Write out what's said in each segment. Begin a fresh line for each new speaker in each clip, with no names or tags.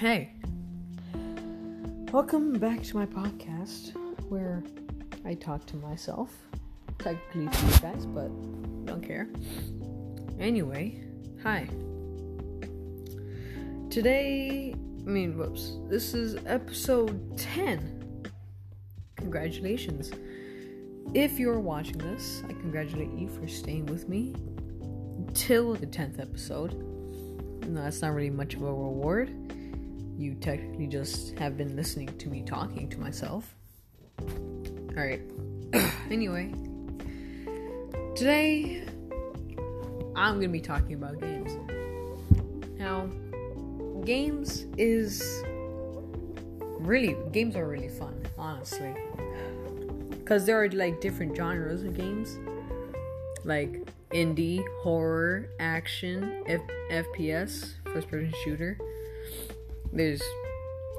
Hey, welcome back to my podcast where I talk to myself. Technically to you guys, but don't care. Anyway, hi. Today, I mean, whoops, this is episode 10. Congratulations. If you're watching this, I congratulate you for staying with me till the 10th episode. No, that's not really much of a reward. You technically just have been listening to me talking to myself. Alright. anyway, today I'm going to be talking about games. Now, games is really, games are really fun, honestly. Because there are like different genres of games. Like indie, horror, action, F- FPS, first person shooter. There's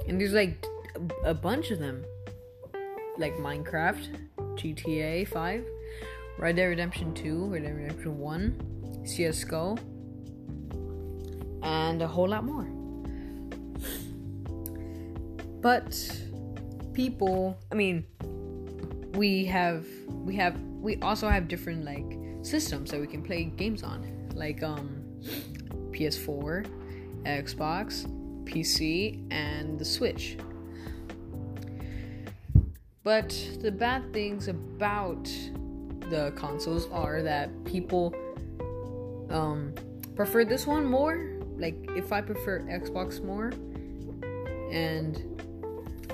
and there's like a, bunch of them. Like Minecraft, GTA 5, Red Dead Redemption 2, Red Dead Redemption 1, CS:GO, and a whole lot more. But people, I mean, we have we have we also have different like systems that we can play games on, like um, PS4, Xbox, PC, and the Switch. But the bad things about the consoles are that people um, prefer this one more. Like, if I prefer Xbox more, and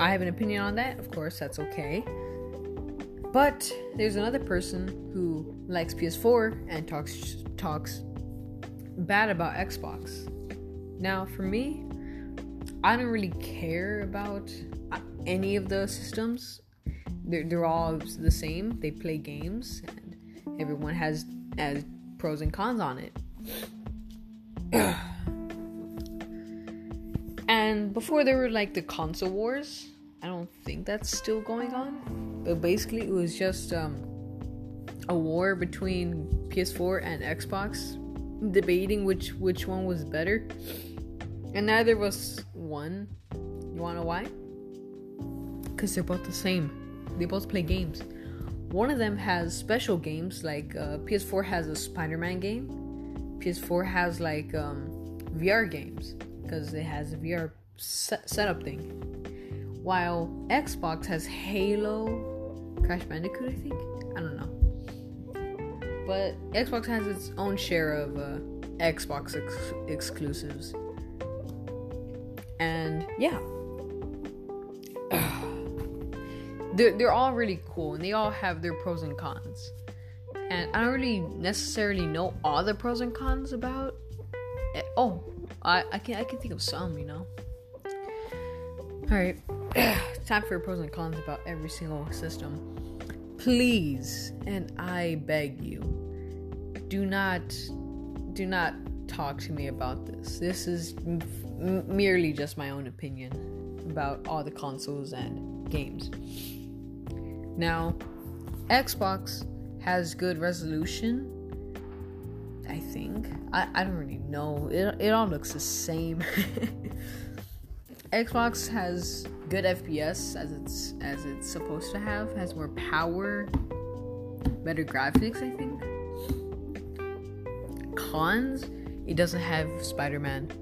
I have an opinion on that, of course, that's okay. But there's another person who likes PS4 and talks talks bad about Xbox. Now, for me, I don't really care about any of the systems. They're, they're all the same. They play games, and everyone has has pros and cons on it. and before there were like the console wars, I don't think that's still going on. But basically, it was just um, a war between PS4 and Xbox, debating which which one was better, and neither was one. You wanna know why? Because they're both the same. They both play games. One of them has special games, like uh, PS4 has a Spider-Man game. PS4 has like um, VR games because it has a VR set- setup thing. While Xbox has Halo, Crash Bandicoot, I think. I don't know but Xbox has its own share of uh, Xbox ex- exclusives. Yeah. they're, they're all really cool and they all have their pros and cons. And I don't really necessarily know all the pros and cons about it. Oh, I, I can I can think of some, you know. Alright. Time for pros and cons about every single system please and i beg you do not do not talk to me about this this is m- merely just my own opinion about all the consoles and games now xbox has good resolution i think i, I don't really know it, it all looks the same xbox has good FPS as it's as it's supposed to have. Has more power, better graphics. I think. Cons, it doesn't have Spider-Man.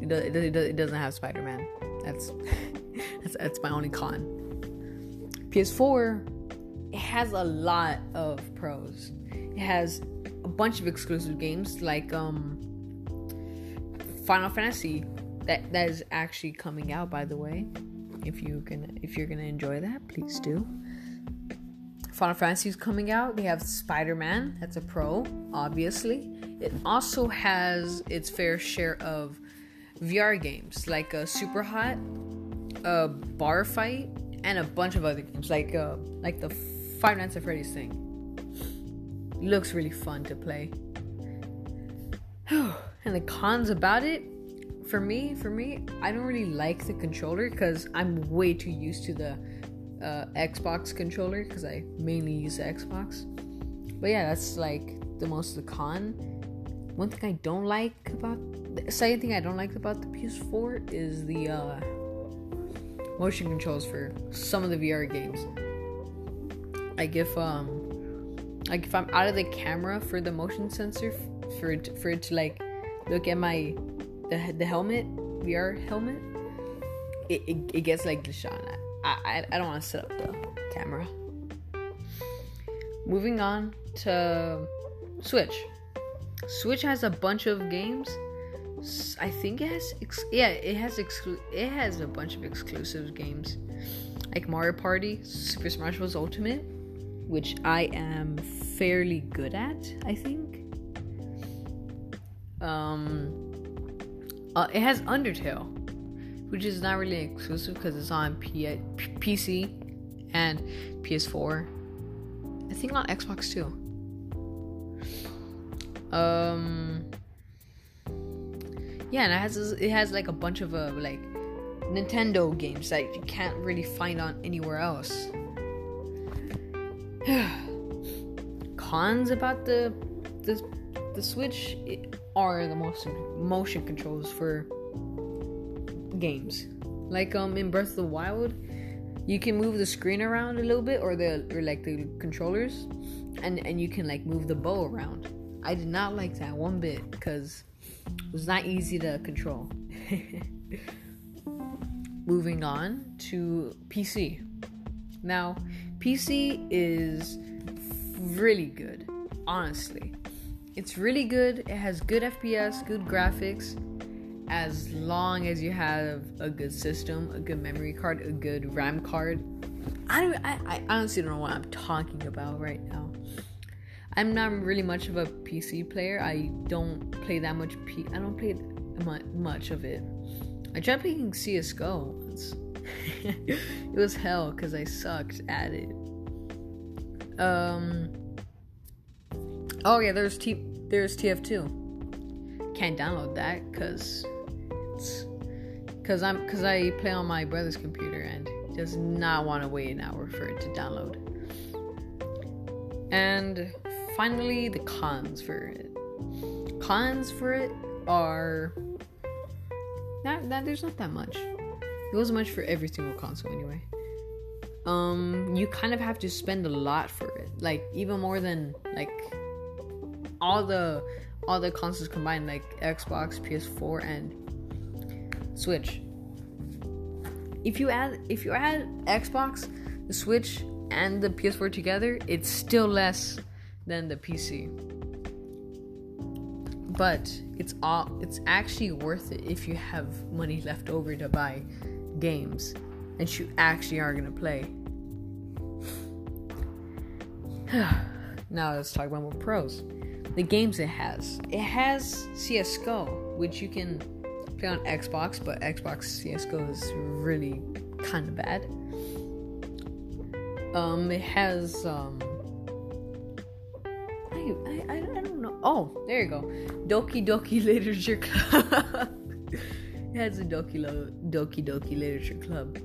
It, it, it, it doesn't have Spider-Man. That's that's that's my only con. PS4, it has a lot of pros. It has a bunch of exclusive games like um Final Fantasy that that is actually coming out by the way if you can if you're gonna enjoy that please do final fantasy is coming out they have spider-man that's a pro obviously it also has its fair share of vr games like uh, super hot a bar fight and a bunch of other games like uh like the five nights at freddy's thing looks really fun to play and the cons about it for me, for me, I don't really like the controller because I'm way too used to the uh, Xbox controller because I mainly use the Xbox. But yeah, that's like the most the con. One thing I don't like about the second thing I don't like about the PS4 is the uh, motion controls for some of the VR games. Like if um, like if I'm out of the camera for the motion sensor for it, for it to like look at my the the helmet VR helmet, it, it, it gets like shot. I I, I don't want to set up the camera. Moving on to Switch. Switch has a bunch of games. I think it has ex- yeah, it has exclu- it has a bunch of exclusive games. Like Mario Party, Super Smash Bros Ultimate, which I am fairly good at, I think. Um uh, it has Undertale, which is not really exclusive because it's on P- PC and PS4. I think on Xbox too. Um. Yeah, and it has it has like a bunch of uh, like Nintendo games that you can't really find on anywhere else. Cons about the the the Switch are the most motion controls for games. Like um in Breath of the Wild, you can move the screen around a little bit or the or like the controllers and and you can like move the bow around. I did not like that one bit because it was not easy to control. Moving on to PC. Now, PC is really good, honestly. It's really good. It has good FPS, good graphics, as long as you have a good system, a good memory card, a good RAM card. I don't. I, I honestly don't know what I'm talking about right now. I'm not really much of a PC player. I don't play that much. P- I don't play much of it. I tried playing CS:GO once. it was hell because I sucked at it. Um. Oh yeah, there's T. There's TF2. Can't download that because because I'm because I play on my brother's computer and does not want to wait an hour for it to download. And finally, the cons for it. Cons for it are not that there's not that much. It wasn't much for every single console anyway. Um, you kind of have to spend a lot for it, like even more than like all the all the consoles combined, like Xbox, PS4, and Switch. If you add if you add Xbox, the Switch, and the PS4 together, it's still less than the PC. But it's all it's actually worth it if you have money left over to buy games and you actually are gonna play. now let's talk about more pros. The games it has. It has CS:GO, which you can play on Xbox, but Xbox CS:GO is really kind of bad. Um, it has um, I, I, I don't know. Oh, there you go. Doki Doki Literature Club. it has a Doki Doki Doki Literature Club.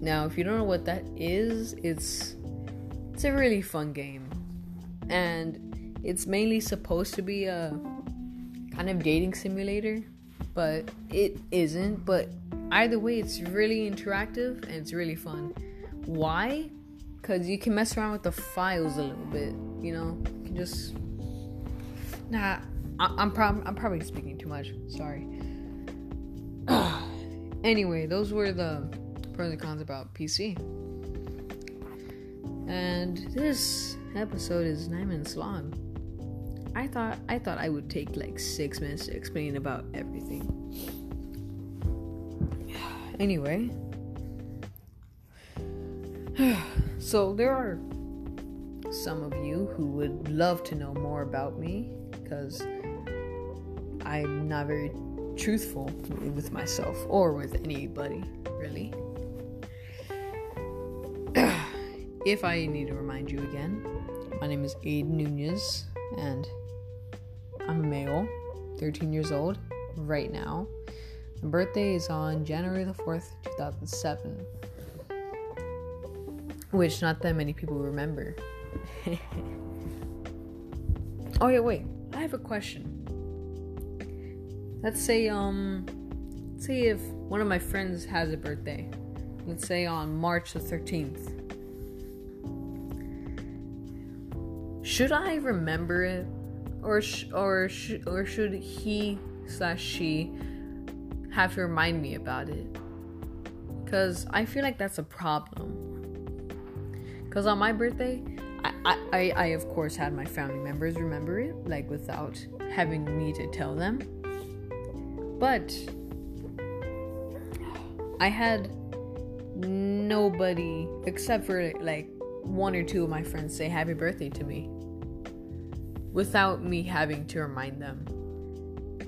Now, if you don't know what that is, it's it's a really fun game, and it's mainly supposed to be a kind of dating simulator, but it isn't. But either way, it's really interactive and it's really fun. Why? Because you can mess around with the files a little bit, you know? You can just. Nah, I- am prob- I'm probably speaking too much. Sorry. anyway, those were the pros and cons about PC. And this episode is nine minutes long. I thought I thought I would take like six minutes to explain about everything. Anyway, so there are some of you who would love to know more about me because I'm not very truthful with myself or with anybody, really. if I need to remind you again, my name is Aid Nunez and I'm a male, 13 years old, right now. My birthday is on January the 4th, 2007. Which not that many people remember. Oh yeah, wait. I have a question. Let's say um let's say if one of my friends has a birthday. Let's say on March the 13th. Should I remember it or sh- or sh- or should he slash she have to remind me about it? Cuz I feel like that's a problem. Cuz on my birthday, I, I, I, of course had my family members remember it, like without having me to tell them. But I had nobody except for like one or two of my friends say happy birthday to me without me having to remind them.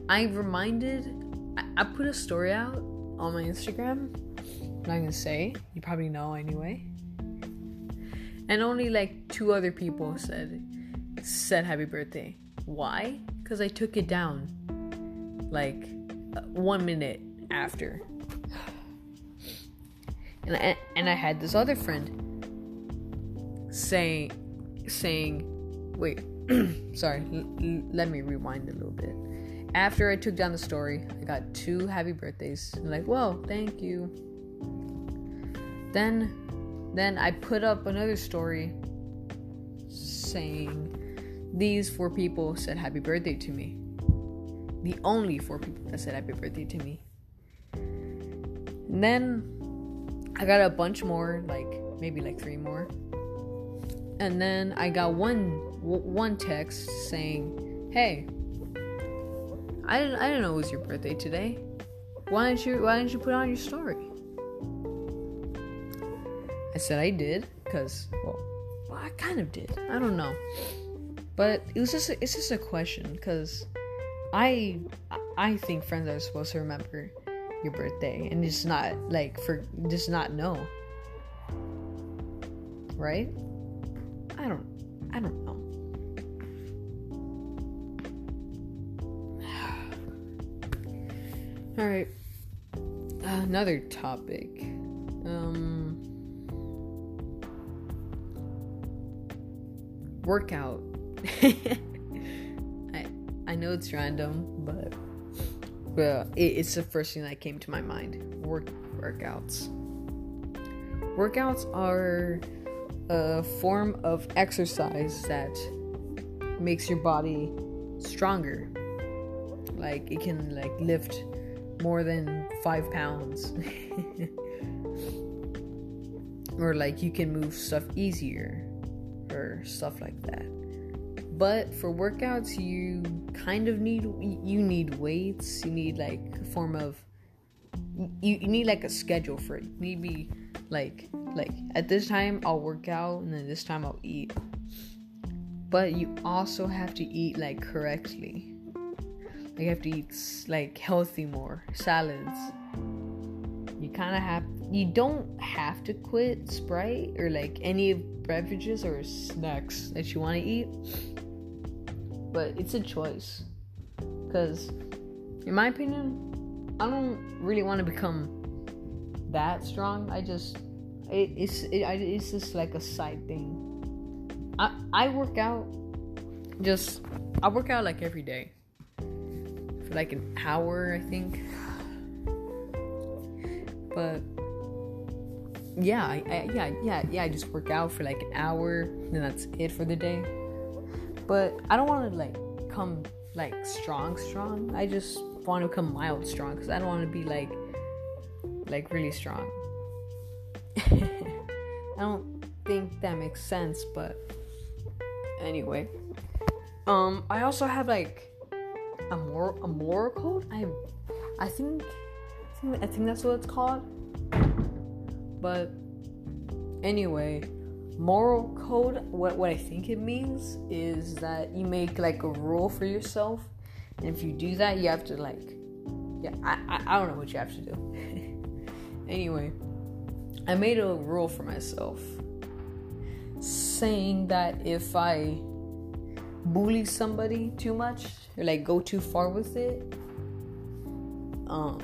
I reminded, I, I put a story out on my Instagram. I'm not gonna say, you probably know anyway and only like two other people said said happy birthday. Why? Because I took it down like uh, one minute after, and I, and I had this other friend saying saying, wait, sorry, l- let me rewind a little bit. After I took down the story, I got two happy birthdays. I'm like, well, thank you. Then then I put up another story saying these four people said happy birthday to me. The only four people that said happy birthday to me. And then I got a bunch more, like maybe like three more. And then I got one one text saying, "Hey, I didn't I didn't know it was your birthday today. Why didn't you Why didn't you put on your story?" Said I did because well, well, I kind of did. I don't know, but it was just a, it's just a question because I I think friends are supposed to remember your birthday and just not like for just not know, right? I don't I don't know. All right, another topic. Workout. I I know it's random, but well, it, it's the first thing that came to my mind. Work workouts. Workouts are a form of exercise that makes your body stronger. Like it can like lift more than five pounds. or like you can move stuff easier or stuff like that. But for workouts, you kind of need you need weights. You need like a form of you, you need like a schedule for it. You need be like like at this time I'll work out and then this time I'll eat. But you also have to eat like correctly. Like you have to eat like healthy more salads. You kind of have you don't have to quit Sprite or like any beverages or snacks that you want to eat, but it's a choice. Because, in my opinion, I don't really want to become that strong. I just, it, it's it, it's just like a side thing. I I work out, just I work out like every day for like an hour, I think. But yeah, I, I, yeah, yeah, yeah. I just work out for like an hour, and that's it for the day. But I don't want to like come like strong, strong. I just want to come mild strong because I don't want to be like like really strong. I don't think that makes sense, but anyway. Um, I also have like a more a moral code. I, I think, I think I think that's what it's called but anyway, moral code, what, what I think it means is that you make like a rule for yourself. And if you do that, you have to like, yeah, I, I, I don't know what you have to do. anyway, I made a rule for myself saying that if I bully somebody too much or like go too far with it, um,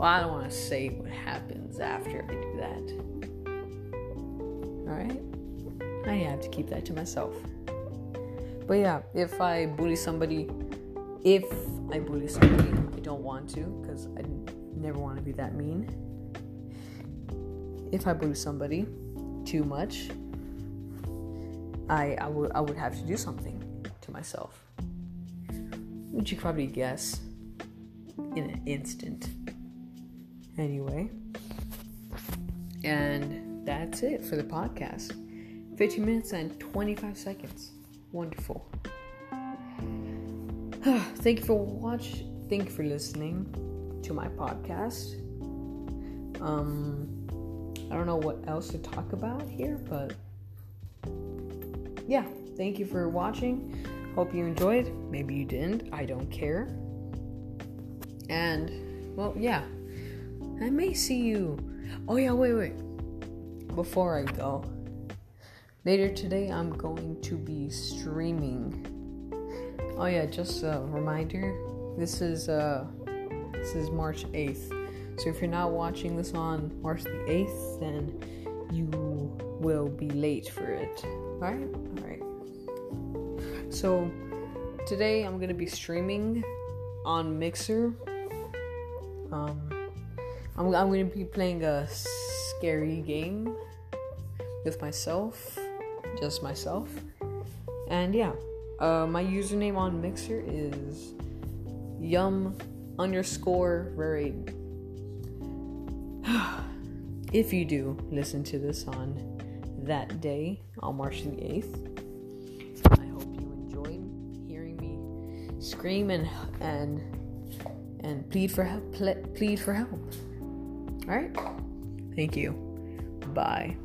well, I don't want to say what happens after I do that. Alright? I have to keep that to myself. But yeah, if I bully somebody, if I bully somebody, I don't want to because I never want to be that mean. If I bully somebody too much, I I would I would have to do something to myself. Which you probably guess in an instant. Anyway. And that's it for the podcast. 15 minutes and 25 seconds. Wonderful. Thank you for watch. Thank you for listening to my podcast. Um, I don't know what else to talk about here, but yeah, thank you for watching. Hope you enjoyed. Maybe you didn't. I don't care. And well, yeah, I may see you. Oh yeah, wait, wait. Before I go, later today I'm going to be streaming. Oh yeah, just a reminder. This is uh, this is March eighth. So if you're not watching this on March the 8th, then you will be late for it. Alright? Alright. So today I'm gonna be streaming on Mixer. Um I'm, I'm gonna be playing a scary game with myself. Just myself. And yeah. Uh, my username on Mixer is yum underscore rare if you do listen to this on that day, on March the 8th, I hope you enjoyed hearing me scream and and and plead for help. Plead for help. All right. Thank you. Bye.